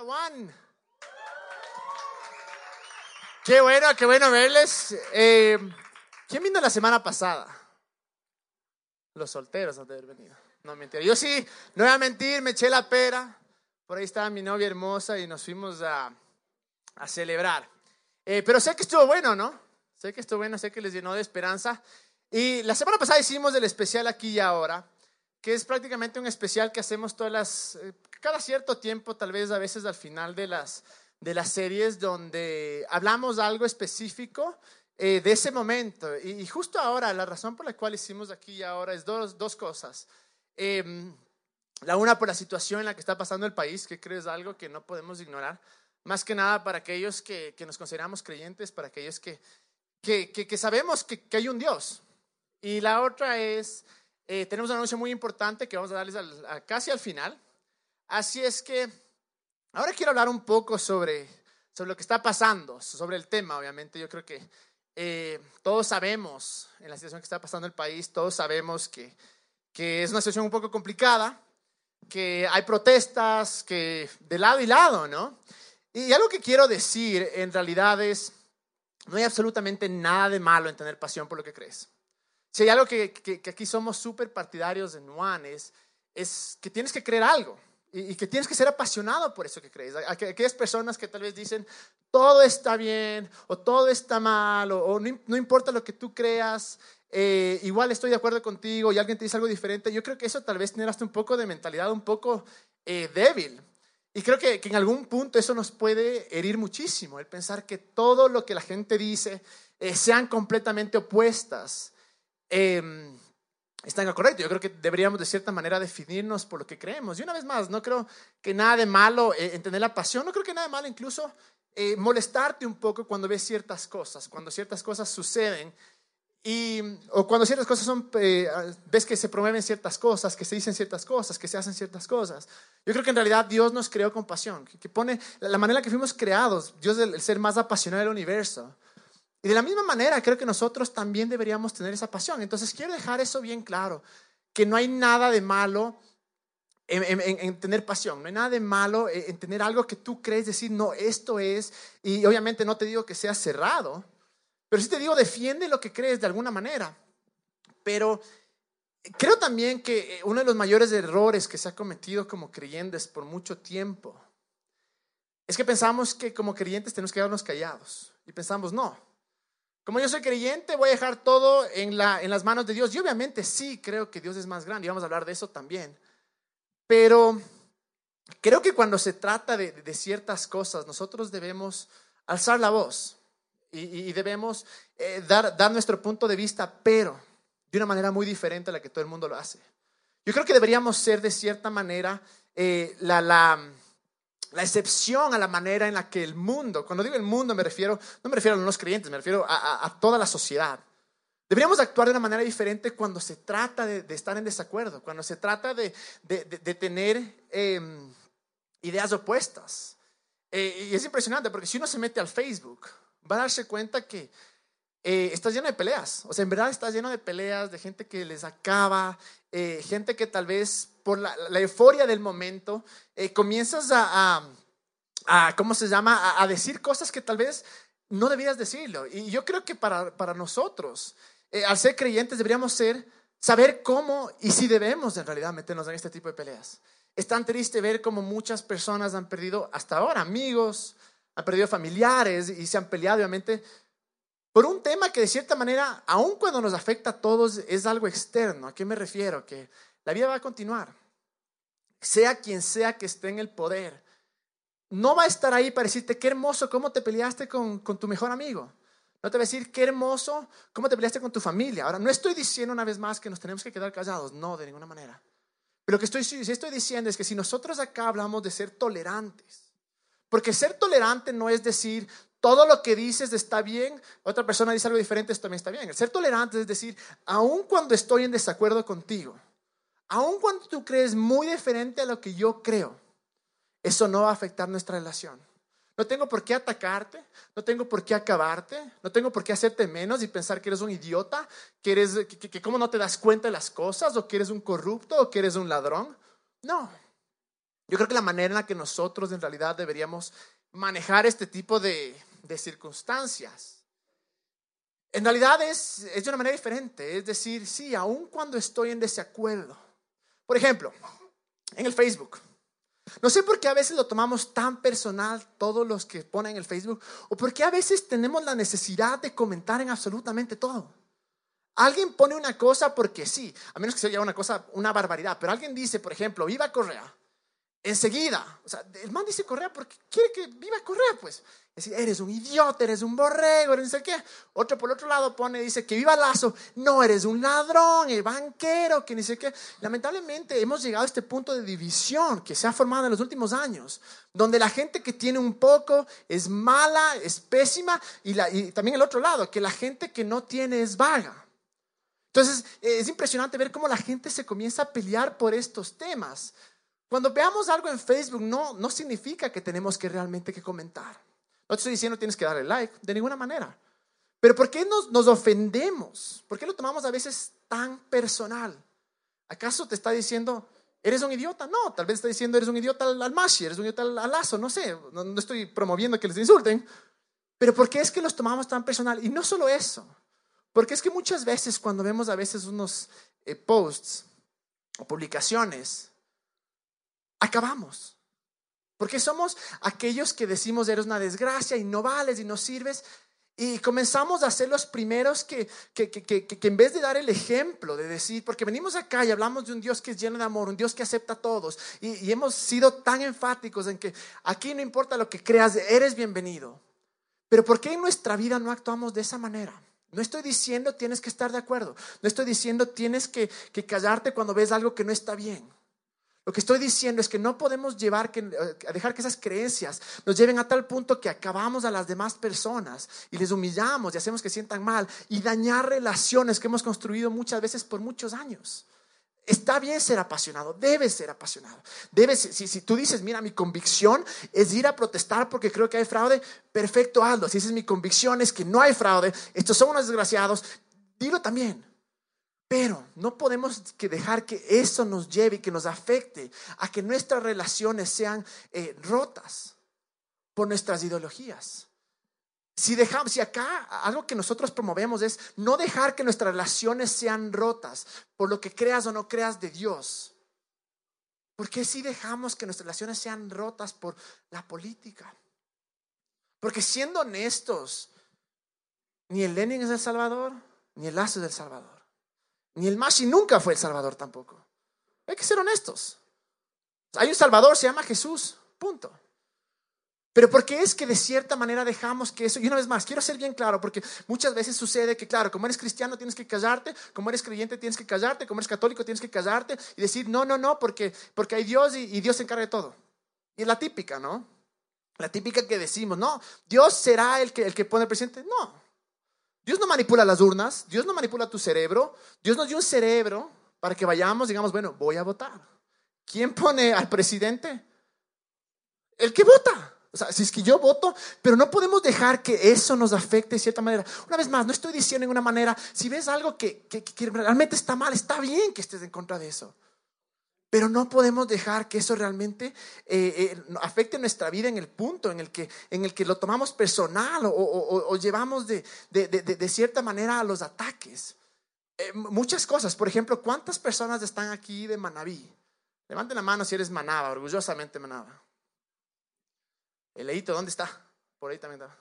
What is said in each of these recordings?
Juan. Qué bueno, qué bueno verles. Eh, ¿Quién vino la semana pasada? Los solteros han de haber venido. No, mentira. Yo sí, no voy a mentir, me eché la pera. Por ahí estaba mi novia hermosa y nos fuimos a, a celebrar. Eh, pero sé que estuvo bueno, ¿no? Sé que estuvo bueno, sé que les llenó de esperanza. Y la semana pasada hicimos el especial aquí y ahora, que es prácticamente un especial que hacemos todas las, eh, cada cierto tiempo, tal vez a veces al final de las, de las series, donde hablamos de algo específico eh, de ese momento. Y, justo ahora, la razón por la cual hicimos aquí y ahora es dos, dos cosas. Eh, la una por la situación en la que está pasando el país, que creo es algo que no podemos ignorar. Más que nada para aquellos que, que nos consideramos creyentes, para aquellos que, que, que sabemos que, hay un Dios. Y la otra es, eh, tenemos un anuncio muy importante que vamos a darles al, a, casi al final. Así es que ahora quiero hablar un poco sobre, sobre lo que está pasando, sobre el tema, obviamente. Yo creo que eh, todos sabemos en la situación que está pasando el país, todos sabemos que, que es una situación un poco complicada, que hay protestas, que de lado y lado, ¿no? Y algo que quiero decir en realidad es, no hay absolutamente nada de malo en tener pasión por lo que crees. Si hay algo que, que, que aquí somos súper partidarios en Juan es, es que tienes que creer algo y, que tienes que ser apasionado por eso que crees. Aquellas personas que tal vez dicen, todo está bien o todo está mal o, o no, no, importa lo que tú creas, eh, igual estoy de acuerdo contigo y alguien te dice algo diferente, yo creo que eso tal vez tiene hasta un poco de mentalidad un poco eh, débil. Y creo que, que, en algún punto eso nos puede herir muchísimo, el pensar que todo lo que la gente dice eh, sean completamente opuestas. Eh, están correcto. Yo creo que deberíamos de cierta manera definirnos por lo que creemos. Y una vez más, no creo que nada de malo eh, en tener la pasión, no creo que nada de malo incluso eh, molestarte un poco cuando ves ciertas cosas, cuando ciertas cosas suceden. Y, o cuando ciertas cosas son, eh, ves que se promueven ciertas cosas, que se dicen ciertas cosas, que se hacen ciertas cosas. Yo creo que en realidad Dios nos creó con pasión, que, pone la manera en la que fuimos creados, Dios es el ser más apasionado del universo. Y de la misma manera, creo que nosotros también deberíamos tener esa pasión. Entonces, quiero dejar eso bien claro, que no hay nada de malo en, en, en, tener pasión, no hay nada de malo en tener algo que tú crees, decir, no, esto es, y obviamente no te digo que sea cerrado, pero sí te digo, defiende lo que crees de alguna manera. Pero creo también que uno de los mayores errores que se ha cometido como creyentes por mucho tiempo es que pensamos que como creyentes tenemos que quedarnos callados. Y pensamos, no, como yo soy creyente, voy a dejar todo en, la, en las manos de Dios. Y obviamente sí creo que Dios es más grande y vamos a hablar de eso también. Pero creo que cuando se trata de, ciertas cosas, nosotros debemos alzar la voz y, debemos eh, dar, dar nuestro punto de vista, pero de una manera muy diferente a la que todo el mundo lo hace. Yo creo que deberíamos ser de cierta manera eh, la, la la excepción a la manera en la que el mundo, cuando digo el mundo me refiero, no me refiero a los creyentes, me refiero a, toda la sociedad. Deberíamos actuar de una manera diferente cuando se trata de, estar en desacuerdo, cuando se trata de, tener eh, ideas opuestas. Eh, y es impresionante porque si uno se mete al Facebook, va a darse cuenta que eh, está lleno de peleas. O sea, en verdad está lleno de peleas, de gente que les acaba, eh, gente que tal vez por la, euforia del momento eh, comienzas a, a, a, ¿cómo se llama?, a, a, decir cosas que tal vez no debías decirlo. Y yo creo que para, para nosotros, eh, al ser creyentes, deberíamos ser, saber cómo y si debemos en realidad meternos en este tipo de peleas. Es tan triste ver cómo muchas personas han perdido hasta ahora amigos, han perdido familiares y se han peleado, obviamente, por un tema que de cierta manera, aun cuando nos afecta a todos, es algo externo. ¿A qué me refiero? Que la vida va a continuar. Sea quien sea que esté en el poder, no va a estar ahí para decirte qué hermoso cómo te peleaste con, tu mejor amigo. No te va a decir qué hermoso cómo te peleaste con tu familia. Ahora, no estoy diciendo una vez más que nos tenemos que quedar callados, no, de ninguna manera. Pero lo que estoy diciendo es que si nosotros acá hablamos de ser tolerantes, porque ser tolerante no es decir, todo lo que dices está bien, otra persona dice algo diferente, esto también está bien. El ser tolerante es decir, aun cuando estoy en desacuerdo contigo, aun cuando tú crees muy diferente a lo que yo creo, eso no va a afectar nuestra relación. No tengo por qué atacarte, no tengo por qué acabarte, no tengo por qué hacerte menos y pensar que eres un idiota, que eres que, cómo no te das cuenta de las cosas o que eres un corrupto o que eres un ladrón. No. Yo creo que la manera en la que nosotros en realidad deberíamos manejar este tipo de, de circunstancias, en realidad es, es de una manera diferente. Es decir, sí, aun cuando estoy en desacuerdo. Por ejemplo, en el Facebook. No sé por qué a veces lo tomamos tan personal todos los que ponen en el Facebook o por qué a veces tenemos la necesidad de comentar en absolutamente todo. Alguien pone una cosa porque sí, a menos que sea una cosa, una barbaridad, pero alguien dice, por ejemplo, viva Correa enseguida. O sea, el man dice Correa porque quiere que viva Correa, pues. Es decir, eres un idiota, eres un borrego, eres no sé qué. Otro por otro lado pone, dice que viva Lazo. No, eres un ladrón, el banquero, que ni sé qué. Lamentablemente hemos llegado a este punto de división que se ha formado en los últimos años, donde la gente que tiene un poco es mala, es pésima, y, y también el otro lado, que la gente que no tiene es vaga. Entonces, es impresionante ver cómo la gente se comienza a pelear por estos temas. Cuando veamos algo en Facebook no, no significa que tenemos que realmente que comentar. No te estoy diciendo tienes que darle like, de ninguna manera. Pero ¿por qué nos, nos ofendemos? ¿Por qué lo tomamos a veces tan personal? ¿Acaso te está diciendo, eres un idiota? No, tal vez está diciendo, eres un idiota al, Mashi, eres un idiota al, Lazo, no sé, no, no estoy promoviendo que les insulten. Pero ¿por qué es que los tomamos tan personal? Y no solo eso, porque es que muchas veces cuando vemos a veces unos eh, posts o publicaciones, acabamos. Porque somos aquellos que decimos eres una desgracia y no vales y no sirves. Y comenzamos a ser los primeros que, que, que, que, en vez de dar el ejemplo, de decir, porque venimos acá y hablamos de un Dios que es lleno de amor, un Dios que acepta a todos, y, y hemos sido tan enfáticos en que aquí no importa lo que creas, eres bienvenido. Pero ¿por qué en nuestra vida no actuamos de esa manera? No estoy diciendo tienes que estar de acuerdo, no estoy diciendo tienes que, que callarte cuando ves algo que no está bien. Lo que estoy diciendo es que no podemos eh, dejar que esas creencias nos lleven a tal punto que acabamos a las demás personas y les humillamos y hacemos que sientan mal y dañar relaciones que hemos construido muchas veces por muchos años. Está bien ser apasionado, debes ser apasionado. Debes, si, si, tú dices, mira, mi convicción es ir a protestar porque creo que hay fraude, perfecto, hazlo. Si dices, mi convicción es que no hay fraude, estos son unos desgraciados, dilo también. Pero no podemos que dejar que eso nos lleve y que nos afecte a que nuestras relaciones sean eh, rotas por nuestras ideologías. Si dejamos, si acá algo que nosotros promovemos es no dejar que nuestras relaciones sean rotas por lo que creas o no creas de Dios. ¿Por qué si dejamos que nuestras relaciones sean rotas por la política? Porque siendo honestos, ni el Lenin es el Salvador, ni el Lazo es el Salvador. Ni el Mashi nunca fue el Salvador tampoco. Hay que ser honestos. Hay un Salvador, se llama Jesús. Punto. Pero ¿por qué es que de cierta manera dejamos que eso, y una vez más, quiero ser bien claro, porque muchas veces sucede que, claro, como eres cristiano tienes que callarte, como eres creyente tienes que callarte, como eres católico tienes que callarte y decir, no, no, no, porque, porque hay Dios y, y Dios se encarga de todo. Y es la típica, ¿no? La típica que decimos, no, Dios será el que, el que pone el presidente. No, Dios no manipula las urnas, Dios no manipula tu cerebro, Dios nos dio un cerebro para que vayamos, digamos, bueno, voy a votar. ¿Quién pone al presidente? El que vota. O sea, si es que yo voto, pero no podemos dejar que eso nos afecte de cierta manera. Una vez más, no estoy diciendo en una manera, si ves algo que, que, que realmente está mal, está bien que estés en contra de eso. Pero no podemos dejar que eso realmente eh, eh, afecte nuestra vida en el punto en el que, en el que lo tomamos personal o, llevamos de, de, cierta manera a los ataques. Eh, muchas cosas, por ejemplo, ¿cuántas personas están aquí de Manabí? Levanten la mano si eres Manaba, orgullosamente Manaba. El leíto, ¿dónde está? Por ahí también está.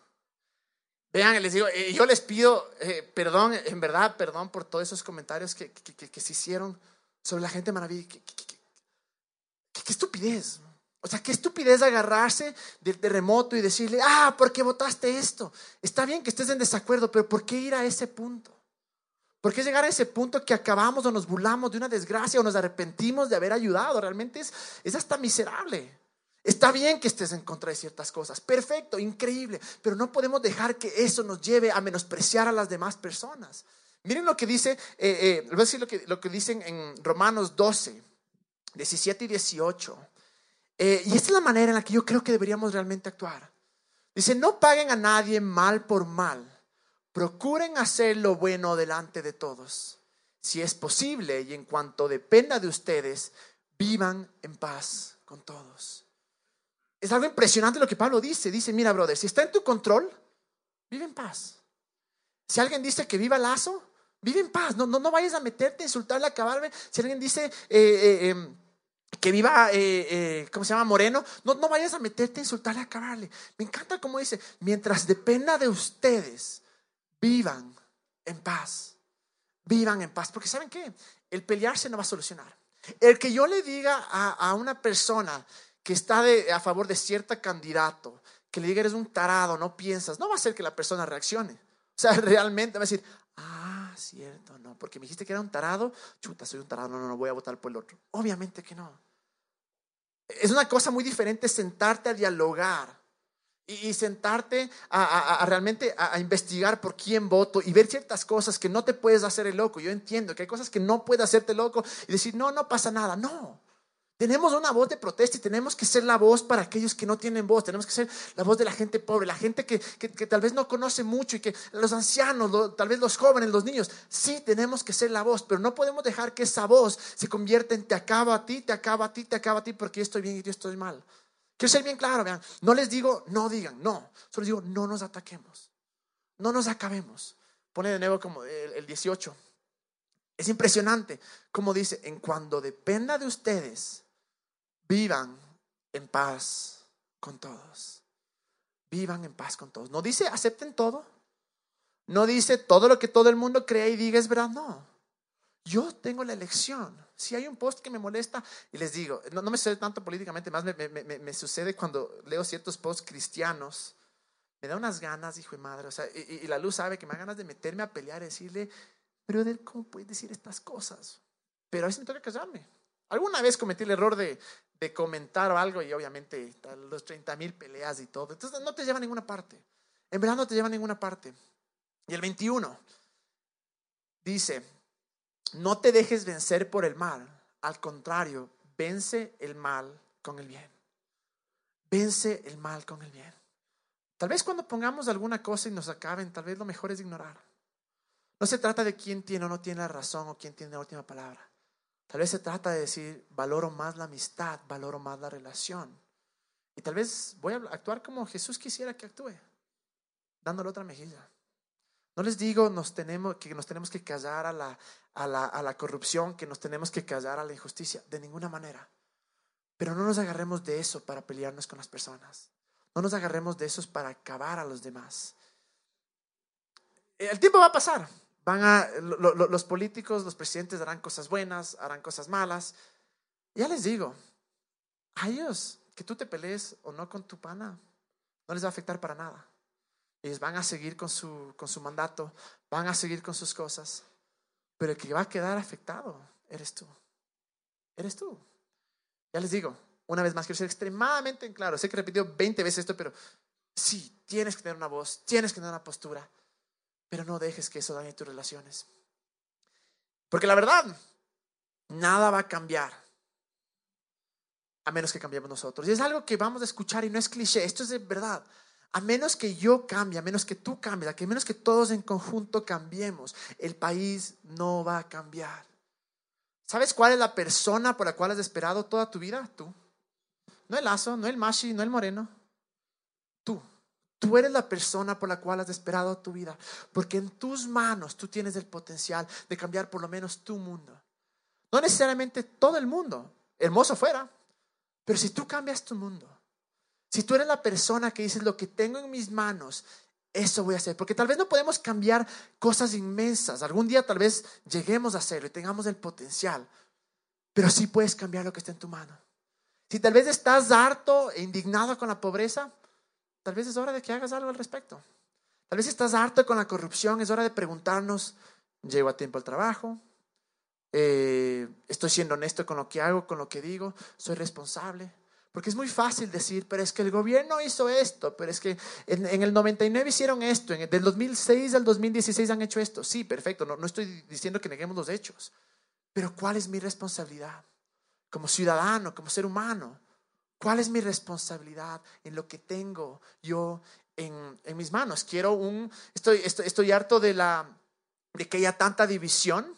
Vean, les digo, yo les pido perdón, en verdad, perdón por todos esos comentarios que, que, se hicieron sobre la gente de Manaví qué estupidez. O sea, qué estupidez agarrarse del terremoto y decirle, ah, ¿por qué votaste esto? Está bien que estés en desacuerdo, pero ¿por qué ir a ese punto? ¿Por qué llegar a ese punto que acabamos o nos burlamos de una desgracia o nos arrepentimos de haber ayudado? Realmente es, es hasta miserable. Está bien que estés en contra de ciertas cosas, perfecto, increíble, pero no podemos dejar que eso nos lleve a menospreciar a las demás personas. Miren lo que dice, eh, eh, voy a decir lo que, lo que dicen en Romanos 12. 17 y 18. Eh, y esta es la manera en la que yo creo que deberíamos realmente actuar. Dice, no paguen a nadie mal por mal. Procuren hacer lo bueno delante de todos. Si es posible y en cuanto dependa de ustedes, vivan en paz con todos. Es algo impresionante lo que Pablo dice. Dice, mira, brother, si está en tu control, vive en paz. Si alguien dice que viva lazo, vive en paz. No, no, no vayas a meterte, insultarle, acabarme. Si alguien dice eh, eh, em, que viva, eh, ¿cómo se llama? Moreno, no, no vayas a meterte, insultarle, acabarle. Me encanta cómo dice, mientras dependa de ustedes, vivan en paz. Vivan en paz. Porque ¿saben qué? El pelearse no va a solucionar. El que yo le diga a, una persona que está a favor de cierto candidato, que le diga eres un tarado, no piensas, no va a hacer que la persona reaccione. O sea, realmente va a decir, ah, cierto, no, porque me dijiste que era un tarado, chuta, soy un tarado, no, no, no voy a votar por el otro. Obviamente que no. Es una cosa muy diferente sentarte a dialogar y, sentarte a, realmente a, investigar por quién voto y ver ciertas cosas que no te puedes hacer el loco. Yo entiendo que hay cosas que no puedes hacerte loco y decir, no, no pasa nada. No. Tenemos una voz de protesta y tenemos que ser la voz para aquellos que no tienen voz. Tenemos que ser la voz de la gente pobre, la gente que, que, tal vez no conoce mucho y que los ancianos, tal vez los jóvenes, los niños. Sí, tenemos que ser la voz, pero no podemos dejar que esa voz se convierta en te acaba a ti, te acaba a ti, te acaba a ti porque yo estoy bien y yo estoy mal. Quiero ser bien claro, vean, no les digo no digan, no, solo les digo no nos ataquemos, no nos acabemos. Pone de nuevo como el, el 18. Es impresionante como dice, en cuando dependa de ustedes, vivan en paz con todos. Vivan en paz con todos. No dice acepten todo. No dice todo lo que todo el mundo cree y diga es verdad. No. Yo tengo la elección. Si hay un post que me molesta, y les digo, no, me sucede tanto políticamente, más me, sucede cuando leo ciertos posts cristianos, me da unas ganas, hijo de madre, o sea, y, la luz sabe que me da ganas de meterme a pelear y decirle, brother, ¿cómo puedes decir estas cosas? Pero a veces me toca callarme. Alguna vez cometí el error de, de comentar algo y obviamente los 30 mil peleas y todo. Entonces no te lleva a ninguna parte. En verdad no te lleva a ninguna parte. Y el 21 dice, no te dejes vencer por el mal. Al contrario, vence el mal con el bien. Vence el mal con el bien. Tal vez cuando pongamos alguna cosa y nos acaben, tal vez lo mejor es ignorar. No se trata de quién tiene o no tiene la razón o quién tiene la última palabra. Tal vez se trata de decir, valoro más la amistad, valoro más la relación. Y tal vez voy a actuar como Jesús quisiera que actúe, dándole otra mejilla. No les digo que nos tenemos que callar a la, a, la, a la corrupción, que nos tenemos que callar a la injusticia, de ninguna manera. Pero no nos agarremos de eso para pelearnos con las personas. No nos agarremos de eso para acabar a los demás. El tiempo va a pasar. Van a, los políticos, los presidentes harán cosas buenas, harán cosas malas. Ya les digo, a ellos, que tú te pelees o no con tu pana, no les va a afectar para nada. Ellos van a seguir con su, con su mandato, van a seguir con sus cosas, pero el que va a quedar afectado eres tú. Eres tú. Ya les digo, una vez más, quiero ser extremadamente en claro. Sé que repitió 20 veces esto, pero sí, tienes que tener una voz, tienes que tener una postura, pero no dejes que eso dañe tus relaciones. Porque la verdad, nada va a cambiar a menos que cambiemos nosotros. Y es algo que vamos a escuchar y no es cliché, esto es de verdad a menos que yo cambie, a menos que tú cambies, a menos que todos en conjunto cambiemos, el país no va a cambiar. ¿Sabes cuál es la persona por la cual has esperado toda tu vida? Tú. No el Lazo, no el Mashi, no el Moreno. Tú. Eres la persona por la cual has esperado tu vida. Porque en tus manos tú tienes el potencial de cambiar por lo menos tu mundo. No necesariamente todo el mundo. Hermoso fuera. Pero si tú cambias tu mundo, si tú eres la persona que dices lo que tengo en mis manos, eso voy a hacer. Porque tal vez no podemos cambiar cosas inmensas. Algún día tal vez lleguemos a hacerlo y tengamos el potencial. Pero sí puedes cambiar lo que está en tu mano. Si tal vez estás harto e indignado con la pobreza, tal vez es hora de que hagas algo al respecto. Tal vez estás harto con la corrupción, es hora de preguntarnos, ¿llego a tiempo al trabajo? Eh, ¿Estoy siendo honesto con lo que hago, con lo que digo? ¿Soy responsable? Porque es muy fácil decir, pero es que el gobierno hizo esto, pero es que en, el 99 hicieron esto, en el, del 2006 al 2016 han hecho esto. Sí, perfecto, no, no estoy diciendo que neguemos los hechos, pero ¿cuál es mi responsabilidad como ciudadano, como ser humano? ¿Cuál es mi responsabilidad en lo que tengo yo en, mis manos? Quiero un, estoy, estoy, estoy harto de, la, de que haya tanta división.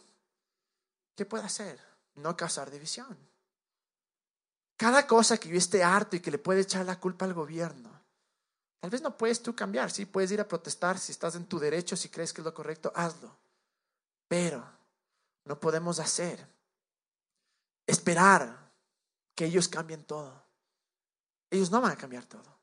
¿Qué puedo hacer? No causar división Cada cosa que yo esté harto y que le puede echar la culpa al gobierno, tal vez no puedes tú cambiar, sí, puedes ir a protestar si estás en tu derecho, si crees que es lo correcto, hazlo. Pero no podemos hacer esperar que ellos cambien todo. Ellos no van a cambiar todo.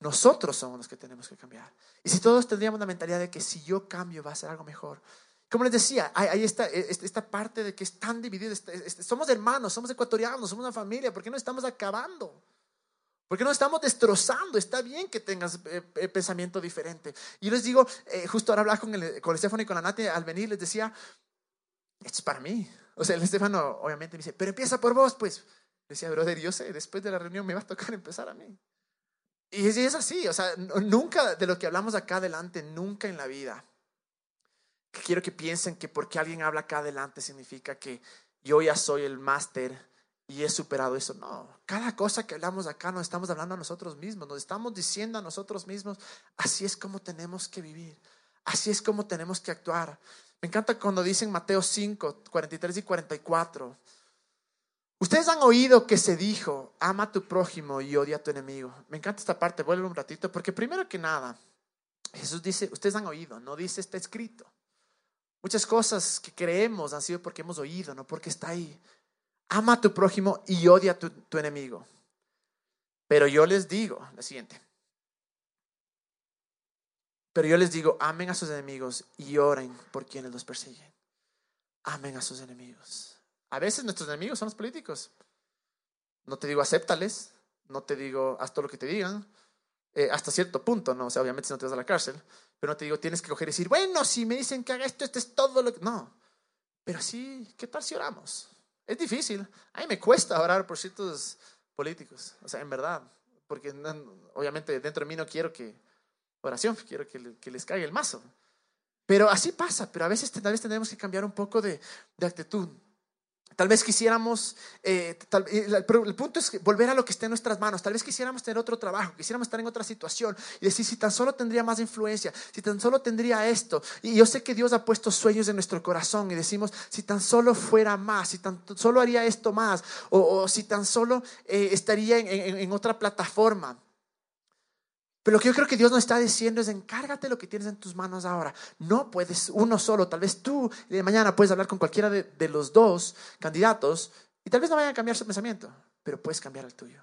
Nosotros somos los que tenemos que cambiar. Y si todos tendríamos la mentalidad de que si yo cambio va a ser algo mejor. Como les decía, hay, esta, esta parte de que es tan dividido. Somos hermanos, somos ecuatorianos, somos una familia. ¿Por qué no estamos acabando? ¿Por qué no estamos destrozando? Está bien que tengas eh, eh, pensamiento diferente. Y les digo, eh, justo ahora hablaba con el, con Estefano y con la Nati al venir, les decía, esto es para mí. O sea, el Estefano obviamente me dice, pero empieza por vos, pues. Decía, brother, yo sé, después de la reunión me va a tocar empezar a mí. Y es así, o sea, nunca de lo que hablamos acá adelante, nunca en la vida. Quiero que piensen que porque alguien habla acá adelante significa que yo ya soy el máster y he superado eso. No, cada cosa que hablamos acá nos estamos hablando a nosotros mismos, nos estamos diciendo a nosotros mismos, así es como tenemos que vivir, así es como tenemos que actuar. Me encanta cuando dicen Mateo 5, 43 y 44. Ustedes han oído que se dijo, ama a tu prójimo y odia a tu enemigo. Me encanta esta parte, vuelvo un ratito, porque primero que nada, Jesús dice, ustedes han oído, no dice está escrito. Muchas cosas que creemos han sido porque hemos oído, no porque está ahí. Ama a tu prójimo y odia a tu, tu enemigo. Pero yo les digo, la siguiente. Pero yo les digo, amen a sus enemigos y oren por quienes los persiguen. Amen a sus enemigos. A veces nuestros enemigos son los políticos. No te digo acéptales, no te digo haz todo lo que te digan, eh, hasta cierto punto, ¿no? O sea, obviamente si no te vas a la cárcel, pero no te digo tienes que coger y decir, bueno, si me dicen que haga esto, esto es todo lo que... No, pero sí, ¿qué tal si oramos? Es difícil. A mí me cuesta orar por ciertos políticos, o sea, en verdad, porque obviamente dentro de mí no quiero que oración, quiero que, les caiga el mazo. Pero así pasa, pero a veces tal vez tenemos que cambiar un poco de actitud. Tal vez quisiéramos, eh, el, punto es volver a lo que esté en nuestras manos. Tal vez quisiéramos tener otro trabajo, quisiéramos estar en otra situación y decir, si tan solo tendría más influencia, si tan solo tendría esto. Y yo sé que Dios ha puesto sueños en nuestro corazón y decimos, si tan solo fuera más, si tan solo haría esto más, o, si tan solo eh, estaría en otra plataforma. Pero lo que yo creo que Dios nos está diciendo es encárgate lo que tienes en tus manos ahora. No puedes uno solo. Tal vez tú de mañana puedes hablar con cualquiera de, los dos candidatos y tal vez no vayan a cambiar su pensamiento, pero puedes cambiar el tuyo.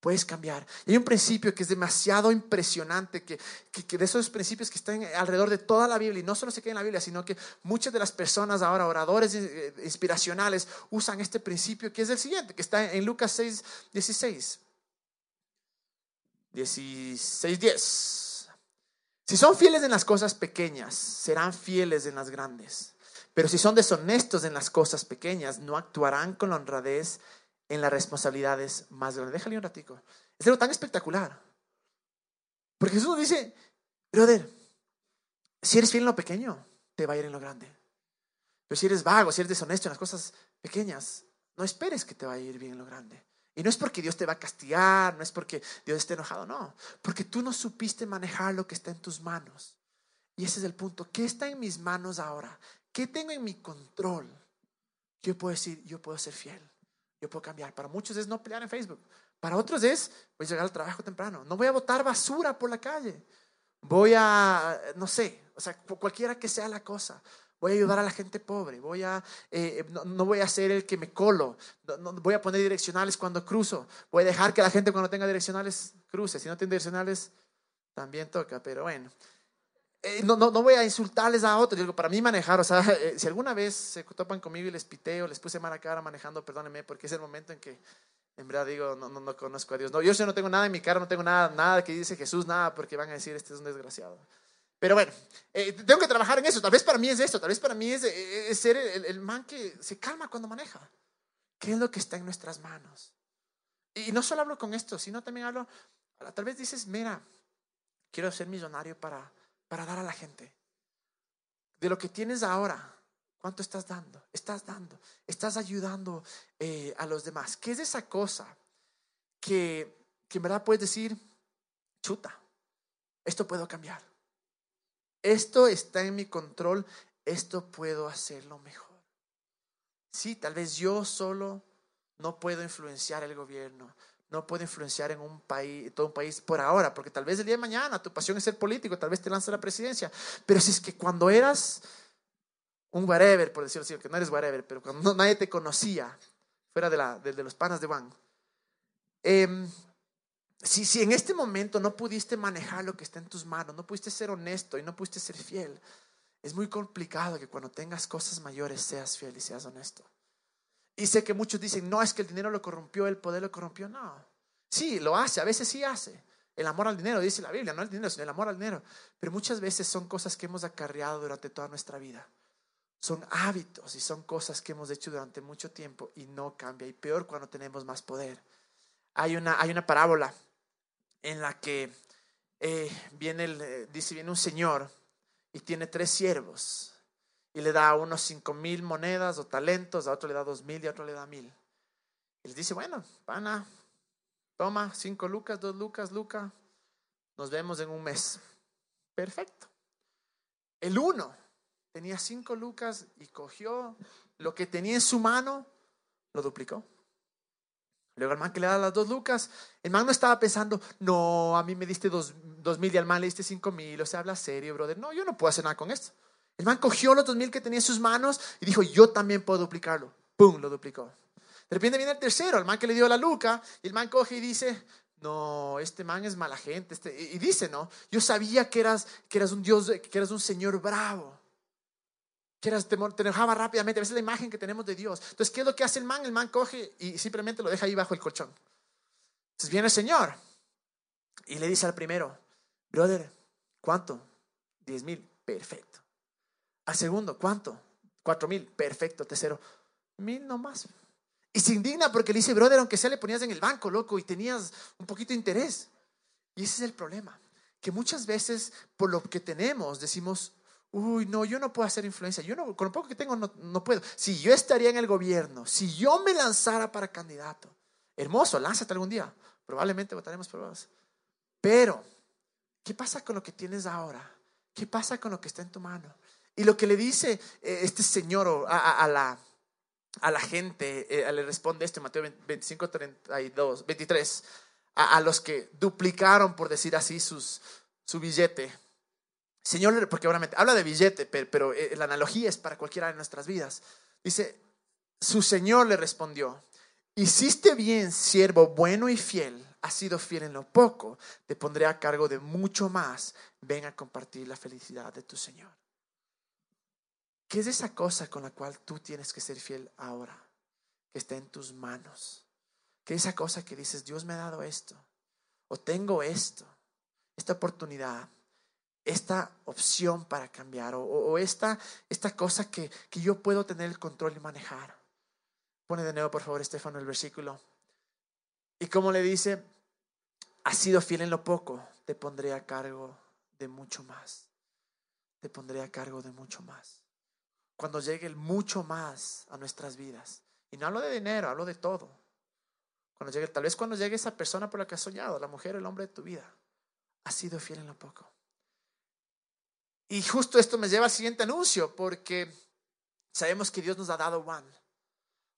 Puedes cambiar. Y hay un principio que es demasiado impresionante, que, que, de esos principios que están alrededor de toda la Biblia, y no solo se queda en la Biblia, sino que muchas de las personas ahora, oradores eh, inspiracionales, usan este principio que es el siguiente, que está en Lucas 6, 16. 16.10. Si son fieles en las cosas pequeñas, serán fieles en las grandes. Pero si son deshonestos en las cosas pequeñas, no actuarán con la honradez en las responsabilidades más grandes. Déjale un ratico. Es algo tan espectacular. Porque Jesús dice, brother, si eres fiel en lo pequeño, te va a ir en lo grande. Pero si eres vago, si eres deshonesto en las cosas pequeñas, no esperes que te vaya a ir bien en lo grande. Y no es porque Dios te va a castigar, no es porque Dios esté enojado, no. Porque tú no supiste manejar lo que está en tus manos. Y ese es el punto. ¿Qué está en mis manos ahora? ¿Qué tengo en mi control? Yo puedo decir, yo puedo ser fiel. Yo puedo cambiar. Para muchos es no pelear en Facebook. Para otros es, voy a llegar al trabajo temprano. No voy a botar basura por la calle. Voy a, no sé, o sea, cualquiera que sea la cosa voy a ayudar a la gente pobre, voy a, eh, no, voy a ser el que me colo, voy a poner direccionales cuando cruzo, voy a dejar que la gente cuando tenga direccionales cruce, si no tiene direccionales también toca, pero bueno. Eh, no, no, voy a insultarles a otros, digo, para mí manejar, o sea, eh, si alguna vez se topan conmigo y les piteo, les puse mala cara manejando, perdónenme, porque es el momento en que en verdad digo, no, no, no conozco a Dios. No, yo no tengo nada en mi cara, no tengo nada, nada que dice Jesús, nada, porque van a decir, este es un desgraciado. Pero bueno, eh, tengo que trabajar en eso. Tal vez para mí es esto, tal vez para mí es, eh, ser el, man que se calma cuando maneja. ¿Qué es lo que está en nuestras manos? Y no solo hablo con esto, sino también hablo, tal vez dices, mira, quiero ser millonario para, para dar a la gente. De lo que tienes ahora, ¿cuánto estás dando? Estás dando, estás ayudando eh, a los demás. ¿Qué es esa cosa que, que en verdad puedes decir, chuta, esto puedo cambiar? Esto está en mi control, esto puedo hacerlo mejor. Sí, tal vez yo solo no puedo influenciar el gobierno, no puedo influenciar en un país, todo un país por ahora, porque tal vez el día de mañana tu pasión es ser político, tal vez te lanza la presidencia, pero si es que cuando eras un whatever, por decirlo así, que no eres whatever, pero cuando nadie te conocía, fuera de, la, los panas de Van, em, si, si en este momento no pudiste manejar lo que está en tus manos, no pudiste ser honesto y no pudiste ser fiel, es muy complicado que cuando tengas cosas mayores seas fiel y seas honesto. Y sé que muchos dicen, no, es que el dinero lo corrompió, el poder lo corrompió. No. Sí, lo hace, a veces sí hace. El amor al dinero, dice la Biblia, no el dinero, sino el amor al dinero. Pero muchas veces son cosas que hemos acarreado durante toda nuestra vida. Son hábitos y son cosas que hemos hecho durante mucho tiempo y no cambia. Y peor cuando tenemos más poder. Hay una, hay una parábola en la que eh, viene, el, eh, dice, viene un señor y tiene tres siervos y le da a unos cinco mil monedas o talentos, a otro le da dos mil y a otro le da mil. Y les dice, bueno, pana, toma cinco lucas, dos lucas, luca, nos vemos en un mes. Perfecto. El uno tenía cinco lucas y cogió lo que tenía en su mano, lo duplicó. Luego el man que le da las dos lucas, el man no estaba pensando, no, a mí me diste dos, dos mil y al man le diste cinco mil, o sea, habla serio, brother. No, yo no puedo hacer nada con esto. El man cogió los dos mil que tenía en sus manos y dijo, yo también puedo duplicarlo. ¡Pum! Lo duplicó. De repente viene el tercero, el man que le dio la luca, y el man coge y dice, no, este man es mala gente. Este, y dice, no, yo sabía que eras, que eras un Dios, que eras un Señor bravo. Que eras, te, enojaba rápidamente. A veces es la imagen que tenemos de Dios. Entonces, ¿qué es lo que hace el man? El man coge y simplemente lo deja ahí bajo el colchón. Entonces viene el Señor y le dice al primero, brother, ¿cuánto? Diez mil, perfecto. Al segundo, ¿cuánto? Cuatro mil, perfecto. Tercero, mil nomás. Y se indigna porque le dice, brother, aunque sea le ponías en el banco, loco, y tenías un poquito de interés. Y ese es el problema, que muchas veces por lo que tenemos decimos, uy, no, yo no puedo hacer influencia, yo no, con lo poco que tengo no, no puedo. Si yo estaría en el gobierno, si yo me lanzara para candidato, hermoso, lánzate algún día, probablemente votaremos por vos. Pero, ¿qué pasa con lo que tienes ahora? ¿Qué pasa con lo que está en tu mano? Y lo que le dice eh, este señor a, la, a la gente, eh, le responde esto en Mateo 25, 32, 23, a, los que duplicaron, por decir así, su billete. Señor, porque obviamente habla de billete, pero, pero eh, la analogía es para cualquiera de nuestras vidas. Dice, su Señor le respondió, hiciste bien, siervo bueno y fiel, has sido fiel en lo poco, te pondré a cargo de mucho más, ven a compartir la felicidad de tu Señor. ¿Qué es esa cosa con la cual tú tienes que ser fiel ahora? Que está en tus manos. ¿Qué es esa cosa que dices, Dios me ha dado esto? O tengo esto, esta oportunidad, esta opción para cambiar, o, esta, esta cosa que, que yo puedo tener el control y manejar. Pone de nuevo, por favor, Estefano, el versículo. Y como le dice, has sido fiel en lo poco, te pondré a cargo de mucho más. Te pondré a cargo de mucho más cuando llegue el mucho más a nuestras vidas. Y no hablo de dinero, hablo de todo. Cuando llegue, tal vez cuando llegue esa persona por la que has soñado, la mujer, el hombre de tu vida, has sido fiel en lo poco. Y justo esto me lleva al siguiente anuncio, porque sabemos que Dios nos ha dado one.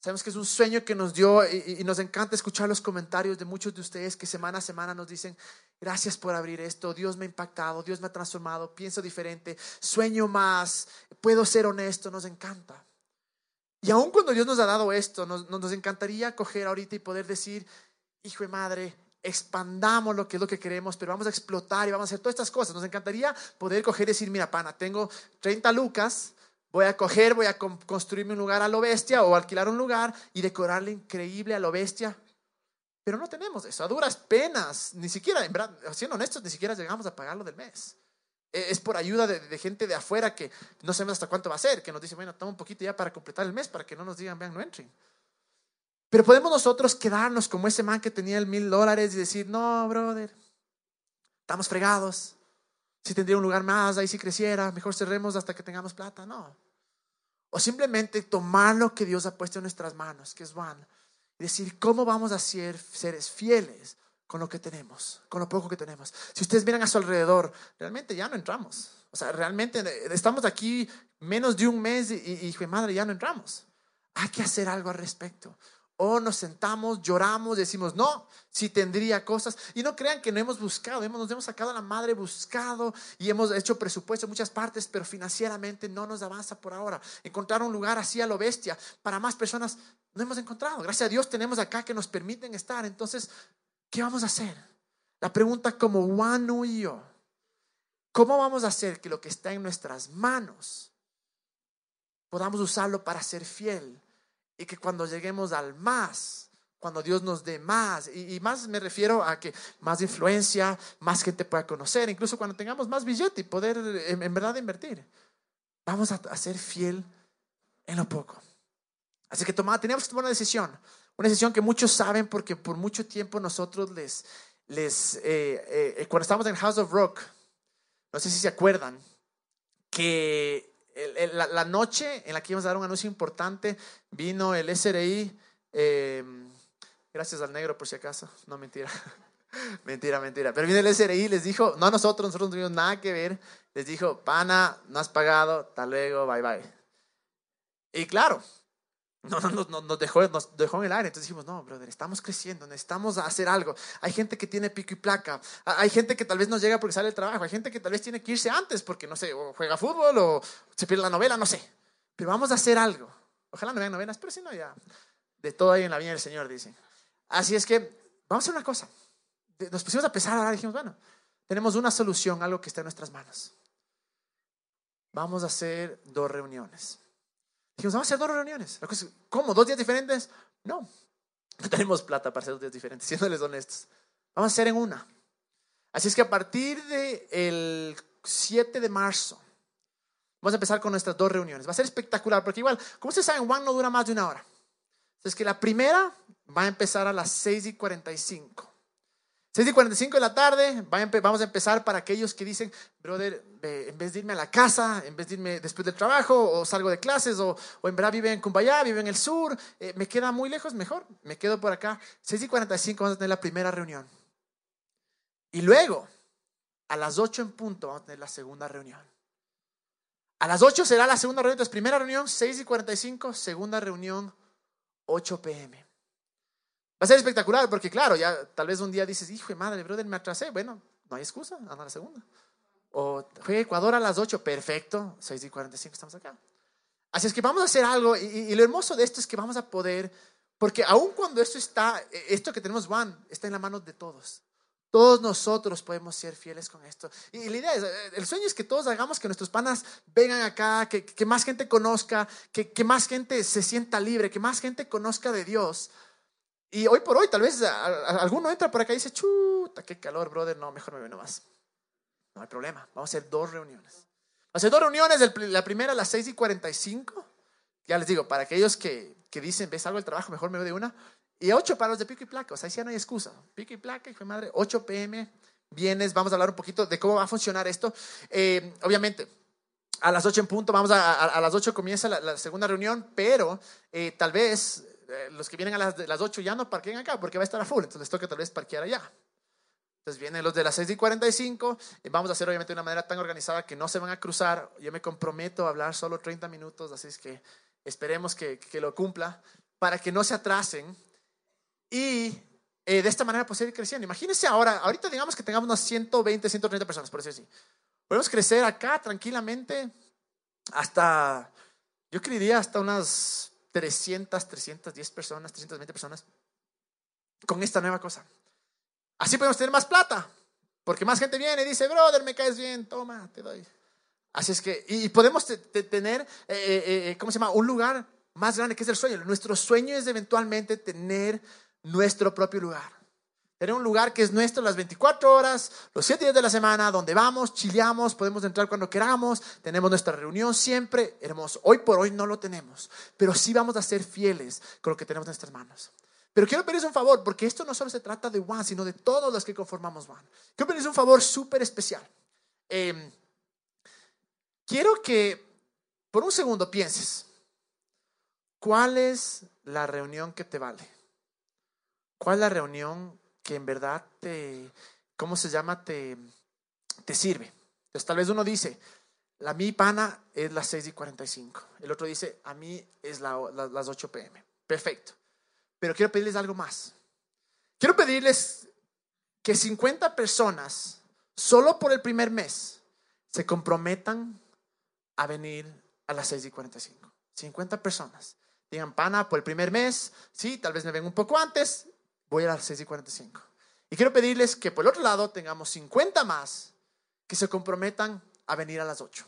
Sabemos que es un sueño que nos dio y, nos encanta escuchar los comentarios de muchos de ustedes que semana a semana nos dicen, gracias por abrir esto, Dios me ha impactado, Dios me ha transformado, pienso diferente, sueño más, puedo ser honesto, nos encanta. Y aun cuando Dios nos ha dado esto, nos, nos encantaría coger ahorita y poder decir, hijo de madre, expandamos lo que es lo que queremos, pero vamos a explotar y vamos a hacer todas estas cosas. Nos encantaría poder coger y decir, mira, pana, tengo 30 lucas, Voy a coger, voy a construirme un lugar a lo bestia o alquilar un lugar y decorarle increíble a lo bestia. Pero no tenemos eso, a duras penas, ni siquiera, en verdad, siendo honestos, ni siquiera llegamos a pagarlo del mes. E, es por ayuda de, gente de afuera que no sabemos hasta cuánto va a ser, que nos dice, bueno, toma un poquito ya para completar el mes, para que no nos digan, vean, no entren. Pero podemos nosotros quedarnos como ese man que tenía el mil dólares y decir, no, brother, estamos fregados, si tendría un lugar más, ahí si creciera, mejor cerremos hasta que tengamos plata, no. O simplemente tomar lo que Dios ha puesto en nuestras manos, que es van, y decir, ¿cómo vamos a ser seres fieles con lo que tenemos, con lo poco que tenemos? Si ustedes miran a su alrededor, realmente ya no entramos. O sea, realmente estamos aquí menos de un mes y, hijo de madre, ya no entramos. Hay que hacer algo al respecto. O nos sentamos, lloramos, decimos, no, si tendría cosas. Y no crean que no hemos buscado, hemos, nos hemos sacado a la madre buscado y hemos hecho presupuesto en muchas partes, pero financieramente no nos avanza por ahora. Encontrar un lugar así a lo bestia para más personas no hemos encontrado. Gracias a Dios tenemos acá que nos permiten estar. Entonces, ¿qué vamos a hacer? La pregunta como Juan y yo, ¿cómo vamos a hacer que lo que está en nuestras manos podamos usarlo para ser fiel? Y que cuando lleguemos al más, cuando Dios nos dé más, y, más me refiero a que más influencia, más gente pueda conocer, incluso cuando tengamos más billete y poder en, verdad invertir, vamos a, ser fiel en lo poco. Así que toma, teníamos que tomar una decisión, una decisión que muchos saben porque por mucho tiempo nosotros les, les eh, eh, cuando estábamos en House of Rock, no sé si se acuerdan, que la, noche en la que íbamos a dar un anuncio importante, vino el SRI, eh, gracias al negro por si acaso, no mentira, mentira, mentira, pero vino el SRI les dijo, no a nosotros, nosotros no tuvimos nada que ver, les dijo, pana, no has pagado, hasta luego, bye bye. Y claro, no, no, no, nos, dejó, nos dejó en el aire. Entonces dijimos, no, brother, estamos creciendo, necesitamos hacer algo. Hay gente que tiene pico y placa. Hay gente que tal vez no llega porque sale el trabajo. Hay gente que tal vez tiene que irse antes porque, no sé, o juega fútbol o se pierde la novela, no sé. Pero vamos a hacer algo. Ojalá no vean novelas, pero si no, ya. De todo ahí en la viña del Señor, dicen. Así es que vamos a hacer una cosa. Nos pusimos a pensar ahora dijimos, bueno, tenemos una solución, algo que está en nuestras manos. Vamos a hacer dos reuniones. Dijimos, vamos a hacer dos reuniones. ¿Cómo? ¿Dos días diferentes? No, no tenemos plata para hacer dos días diferentes, siéndoles honestos. Vamos a hacer en una. Así es que a partir del 7 de marzo, vamos a empezar con nuestras dos reuniones. Va a ser espectacular, porque igual, como ustedes saben, One no dura más de una hora. Entonces, que la primera va a empezar a las 6 y 45. 6 y 45 de la tarde, vamos a empezar para aquellos que dicen, brother, en vez de irme a la casa, en vez de irme después del trabajo, o salgo de clases, o, en verdad vive en Cumbayá, vive en el sur, eh, me queda muy lejos, mejor, me quedo por acá. 6 y 45 vamos a tener la primera reunión. Y luego, a las 8 en punto, vamos a tener la segunda reunión. A las 8 será la segunda reunión, entonces primera reunión, 6 y 45, segunda reunión, 8 pm. Va a ser espectacular porque, claro, ya tal vez un día dices, hijo de madre, brother, me atrasé. Bueno, no hay excusa, anda la segunda. O fue Ecuador a las 8, perfecto, 6 y 45 estamos acá. Así es que vamos a hacer algo y, lo hermoso de esto es que vamos a poder, porque aun cuando esto está, esto que tenemos Juan, está en la mano de todos. Todos nosotros podemos ser fieles con esto. Y, la idea es, el sueño es que todos hagamos que nuestros panas vengan acá, que, que más gente conozca, que, que, más gente se sienta libre, que más gente conozca de Dios. Y hoy por hoy, tal vez alguno entra por acá y dice, chuta, qué calor, brother, no, mejor me voy nomás. No hay problema, vamos a hacer dos reuniones. Vamos a hacer dos reuniones, la primera a las 6 y 45. Ya les digo, para aquellos que, que dicen, ves algo del trabajo, mejor me voy de una. Y 8 para los de pico y placa, o sea, ahí ya no hay excusa. Pico y placa, hijo de madre, 8 pm, vienes, vamos a hablar un poquito de cómo va a funcionar esto. Eh, obviamente, a las 8 en punto, vamos a, a, las 8 comienza la, segunda reunión, pero eh, tal vez eh, los que vienen a las, las 8 ya no parqueen acá porque va a estar a full, entonces les toca tal vez parquear allá. Entonces vienen los de las 6 y 45 y vamos a hacer obviamente de una manera tan organizada que no se van a cruzar. Yo me comprometo a hablar solo 30 minutos, así es que esperemos que, que lo cumpla para que no se atrasen y eh, de esta manera pues ir creciendo. Imagínense ahora, ahorita digamos que tengamos unas 120, 130 personas, por decir así. Podemos crecer acá tranquilamente hasta, yo creería hasta unas 300, 310 personas, 320 personas con esta nueva cosa. Así podemos tener más plata, porque más gente viene y dice, brother, me caes bien, toma, te doy. Así es que, y podemos tener, eh, eh, eh, ¿cómo se llama? Un lugar más grande que es el sueño. Nuestro sueño es eventualmente tener nuestro propio lugar. Tener un lugar que es nuestro las 24 horas, los 7 días de la semana, donde vamos, chileamos, podemos entrar cuando queramos, tenemos nuestra reunión siempre, hermoso. Hoy por hoy no lo tenemos, pero sí vamos a ser fieles con lo que tenemos en nuestras manos. Pero quiero pedirles un favor, porque esto no solo se trata de Juan, sino de todos los que conformamos Juan. Quiero pedirles un favor súper especial. Em, quiero que por un segundo pienses, ¿cuál es la reunión que te vale? ¿Cuál es la reunión que en verdad te, ¿cómo se llama? Te, te sirve. Entonces tal vez uno dice, la mi pana es las 6 y 45. El otro dice, a mí es la, las 8 pm. Perfecto. Pero quiero pedirles algo más. Quiero pedirles que 50 personas, solo por el primer mes, se comprometan a venir a las 6 y 45. 50 personas. Digan, pana, por el primer mes, sí, tal vez me ven un poco antes, voy a las 6 y 45. Y quiero pedirles que por el otro lado tengamos 50 más que se comprometan a venir a las 8.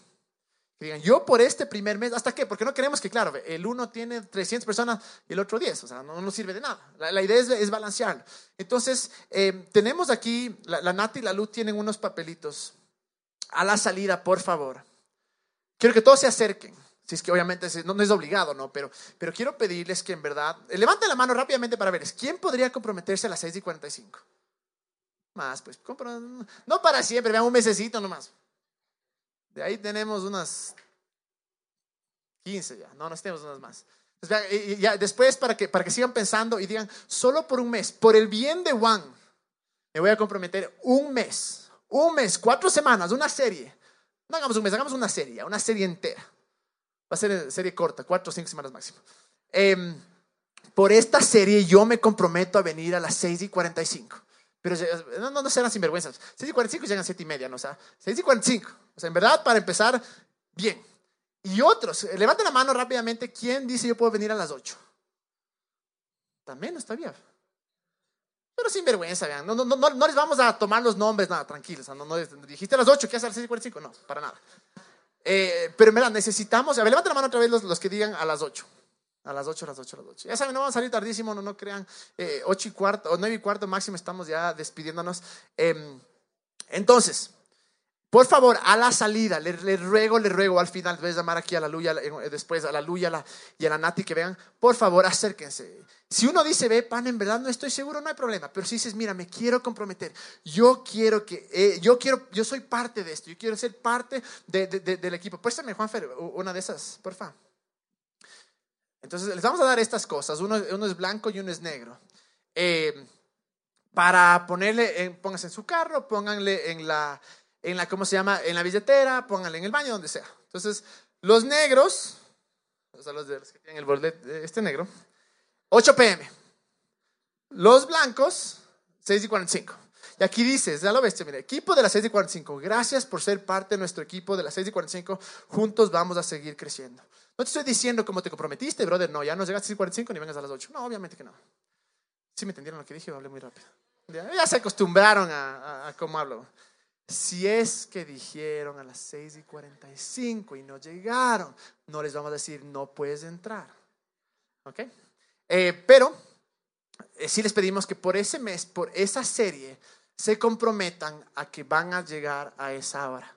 Que digan, yo por este primer mes, ¿hasta qué? Porque no queremos que, claro, el uno tiene 300 personas y el otro 10, o sea, no nos sirve de nada. La, idea es, es, balancear. Entonces, eh, tenemos aquí, la, la Nati y la Luz tienen unos papelitos. A la salida, por favor. Quiero que todos se acerquen. Si es que obviamente no, es obligado, ¿no? Pero, pero quiero pedirles que en verdad, levanten la mano rápidamente para ver, ¿quién podría comprometerse a las 6 y 45? Más, pues, no para siempre, vean un mesecito nomás. De ahí tenemos unas 15 ya, no, nos tenemos unas más. ya, después para que, para que sigan pensando y digan, solo por un mes, por el bien de Juan, me voy a comprometer un mes, un mes, cuatro semanas, una serie. No hagamos un mes, hagamos una serie, una serie entera. Va a ser serie corta, cuatro o cinco semanas máximo. Em, por esta serie yo me comprometo a venir a las 6 y 45. Pero no, no, no serán sinvergüenzas. 6 y 45 llegan a 7 y media, ¿no? O sea, 6 y 45. O sea, en verdad, para empezar, bien. Y otros, levanten la mano rápidamente. ¿Quién dice yo puedo venir a las 8? También no está bien. Pero sin vergüenza, vean. No, no, no, no les vamos a tomar los nombres, nada, tranquilos. No, no, dijiste a las 8, ¿qué haces a las 6 y 45? No, para nada. Eh, pero en verdad, necesitamos. A ver, levanten la mano otra vez los, los que digan a las 8. A las 8, a las 8, a las 8. Ya saben, no vamos a salir tardísimo, no, no crean. Eh, 8 y cuarto, o 9 y cuarto máximo, estamos ya despidiéndonos. Eh, entonces, por favor, a la salida, le, le, ruego, le ruego, al final, voy a llamar aquí a la Luya, eh, después a la Luya y a la Nati que vean, por favor, acérquense. Si uno dice, ve, pan, en verdad no estoy seguro, no hay problema. Pero si dices, mira, me quiero comprometer, yo quiero que, eh, yo quiero, yo soy parte de esto, yo quiero ser parte de, de, del equipo. Préstame, Juanfer, una de esas, por favor. Entonces les vamos a dar estas cosas. Uno, uno es blanco y uno es negro. Eh, para ponerle, en, pónganse en su carro, pónganle en la, en la, ¿cómo se llama? En la billetera, pónganle en el baño, donde sea. Entonces, los negros, o sea, los, de, los que tienen el borde, este negro, 8 pm. Los blancos, 6 y 45. Y aquí dices, ya lo ves, mira, equipo de las 6 y 45, gracias por ser parte de nuestro equipo de las 6 y 45, juntos vamos a seguir creciendo. No te estoy diciendo como te comprometiste, brother, no, ya no llegaste a las 45 ni vengas a las 8. No, obviamente que no. ¿Sí me entendieron lo que dije? Hablé muy rápido. Ya, se acostumbraron a, a, cómo hablo. Si es que dijeron a las 6 y 45 y no llegaron, no les vamos a decir, no puedes entrar. ¿Ok? Eh, pero eh, sí les pedimos que por ese mes, por esa serie, se comprometan a que van a llegar a esa hora,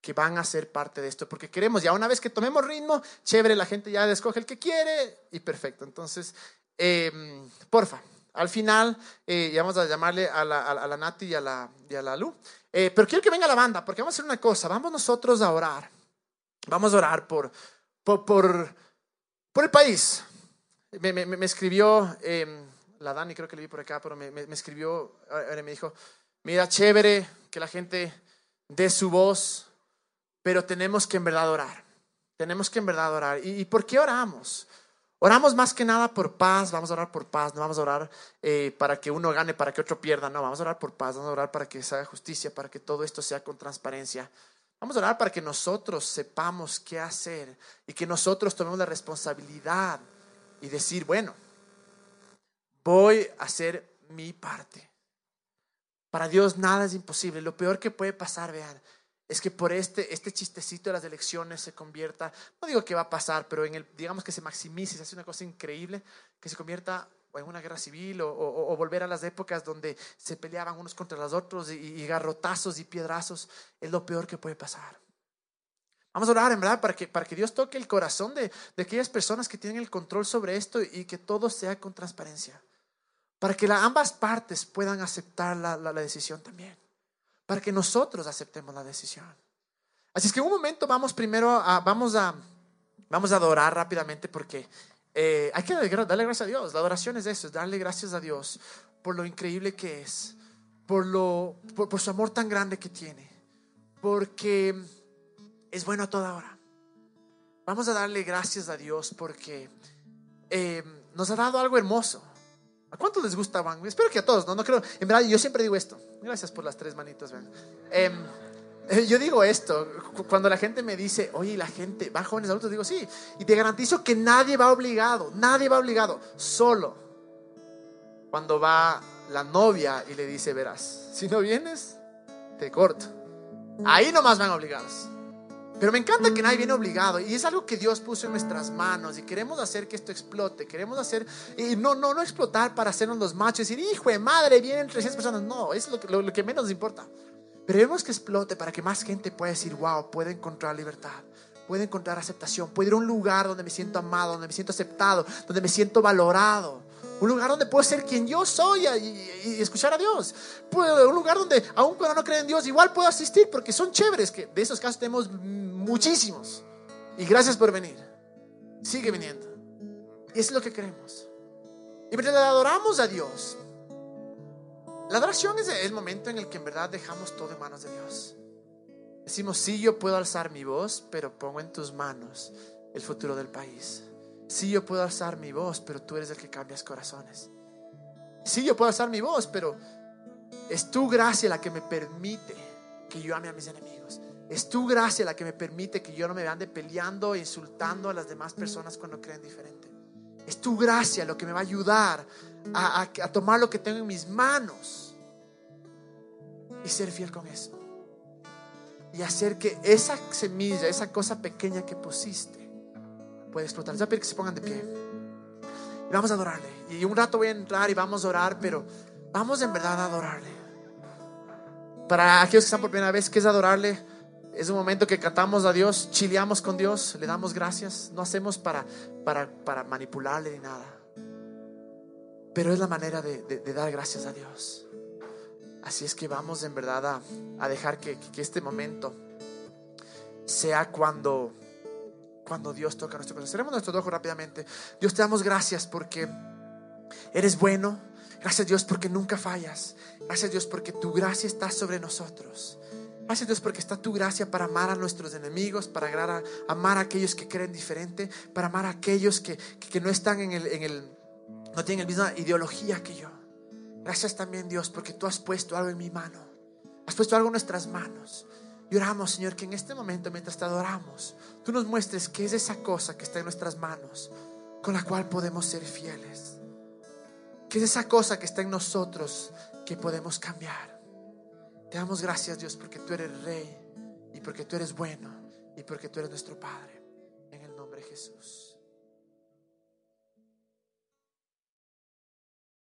que van a ser parte de esto, porque queremos, ya una vez que tomemos ritmo, chévere, la gente ya escoge el que quiere y perfecto. Entonces, em, porfa, al final, eh, vamos a llamarle a la, a la Nati y a la, y a la Lu. Eh, pero quiero que venga la banda, porque vamos a hacer una cosa, vamos nosotros a orar. Vamos a orar por, por, por, el país. Me, escribió eh, la Dani, creo que le vi por acá, pero me, me, escribió, me dijo, Mira, chévere que la gente dé su voz, pero tenemos que en verdad orar. Tenemos que en verdad orar. ¿Y, por qué oramos? Oramos más que nada por paz, vamos a orar por paz, no vamos a orar eh, para que uno gane, para que otro pierda, no, vamos a orar por paz, vamos a orar para que se haga justicia, para que todo esto sea con transparencia. Vamos a orar para que nosotros sepamos qué hacer y que nosotros tomemos la responsabilidad y decir, bueno, voy a hacer mi parte. Para Dios nada es imposible. Lo peor que puede pasar, vean, es que por este, este chistecito de las elecciones se convierta, no digo que va a pasar, pero en el, digamos que se maximice, se hace una cosa increíble, que se convierta en una guerra civil o, volver a las épocas donde se peleaban unos contra los otros y, garrotazos y piedrazos, es lo peor que puede pasar. Vamos a orar, en verdad, para que, para que Dios toque el corazón de, de aquellas personas que tienen el control sobre esto y que todo sea con transparencia para que ambas partes puedan aceptar la, decisión también, para que nosotros aceptemos la decisión. Así es que en un momento vamos primero a, vamos a, vamos a adorar rápidamente porque eh, hay que darle, gracias a Dios. La adoración es eso, es darle gracias a Dios por lo increíble que es, por, lo, por, su amor tan grande que tiene, porque es bueno a toda hora. Vamos a darle gracias a Dios porque eh, nos ha dado algo hermoso ¿A cuántos les gusta Van? Espero que a todos, ¿no? No creo. En verdad, yo siempre digo esto. Gracias por las tres manitos, em, eh, yo digo esto, cuando la gente me dice, oye, la gente va jóvenes adultos, digo, sí. Y te garantizo que nadie va obligado, nadie va obligado. Solo cuando va la novia y le dice, verás, si no vienes, te corto. Ahí nomás van obligados. Pero me encanta que nadie viene obligado y es algo que Dios puso en nuestras manos y queremos hacer que esto explote, queremos hacer, y no, no, no explotar para hacernos los machos y decir, hijo de madre, vienen 300 personas, no, es lo que, lo, que menos nos importa. Pero queremos que explote para que más gente pueda decir, wow, puede encontrar libertad, puede encontrar aceptación, puede ir a un lugar donde me siento amado, donde me siento aceptado, donde me siento valorado. Un lugar donde puedo ser quien yo soy y, escuchar a Dios. Un lugar donde, aun cuando no creen en Dios, igual puedo asistir porque son chéveres, que de esos casos tenemos muchísimos. Y gracias por venir. Sigue viniendo. Y es lo que queremos. Y mientras adoramos a Dios, la adoración es el momento en el que en verdad dejamos todo en manos de Dios. Decimos, sí, yo puedo alzar mi voz, pero pongo en tus manos el futuro del país. Sí, yo puedo alzar mi voz, pero tú eres el que cambias corazones. Sí, yo puedo alzar mi voz, pero es tu gracia la que me permite que yo ame a mis enemigos. Es tu gracia la que me permite que yo no me ande peleando e insultando a las demás personas cuando creen diferente. Es tu gracia lo que me va a ayudar a, a tomar lo que tengo en mis manos y ser fiel con eso. Y hacer que esa semilla, esa cosa pequeña que pusiste, puede explotar. Les voy a pedir que se pongan de pie. Y vamos a adorarle. Y un rato voy a entrar y vamos a orar, pero vamos en verdad a adorarle. Para aquellos que están por primera vez, ¿qué es adorarle? Es un momento que cantamos a Dios, chileamos con Dios, le damos gracias. No hacemos para, para, para manipularle ni nada. Pero es la manera de, de, dar gracias a Dios. Así es que vamos en verdad a, a dejar que, que este momento sea cuando cuando Dios toca nuestro corazón. Cerremos nuestros ojos rápidamente. Dios, te damos gracias porque eres bueno. Gracias Dios porque nunca fallas. Gracias Dios porque tu gracia está sobre nosotros. Gracias Dios porque está tu gracia para amar a nuestros enemigos, para amar a aquellos que creen diferente, para amar a aquellos que, no están en el, en el, no tienen la misma ideología que yo. Gracias también Dios porque tú has puesto algo en mi mano. Has puesto algo en nuestras manos. Y oramos, Señor, que en este momento, mientras te adoramos, tú nos muestres qué es esa cosa que está en nuestras manos, con la cual podemos ser fieles. ¿Qué es esa cosa que está en nosotros que podemos cambiar? Te damos gracias, Dios, porque tú eres rey y porque tú eres bueno y porque tú eres nuestro Padre. En el nombre de Jesús.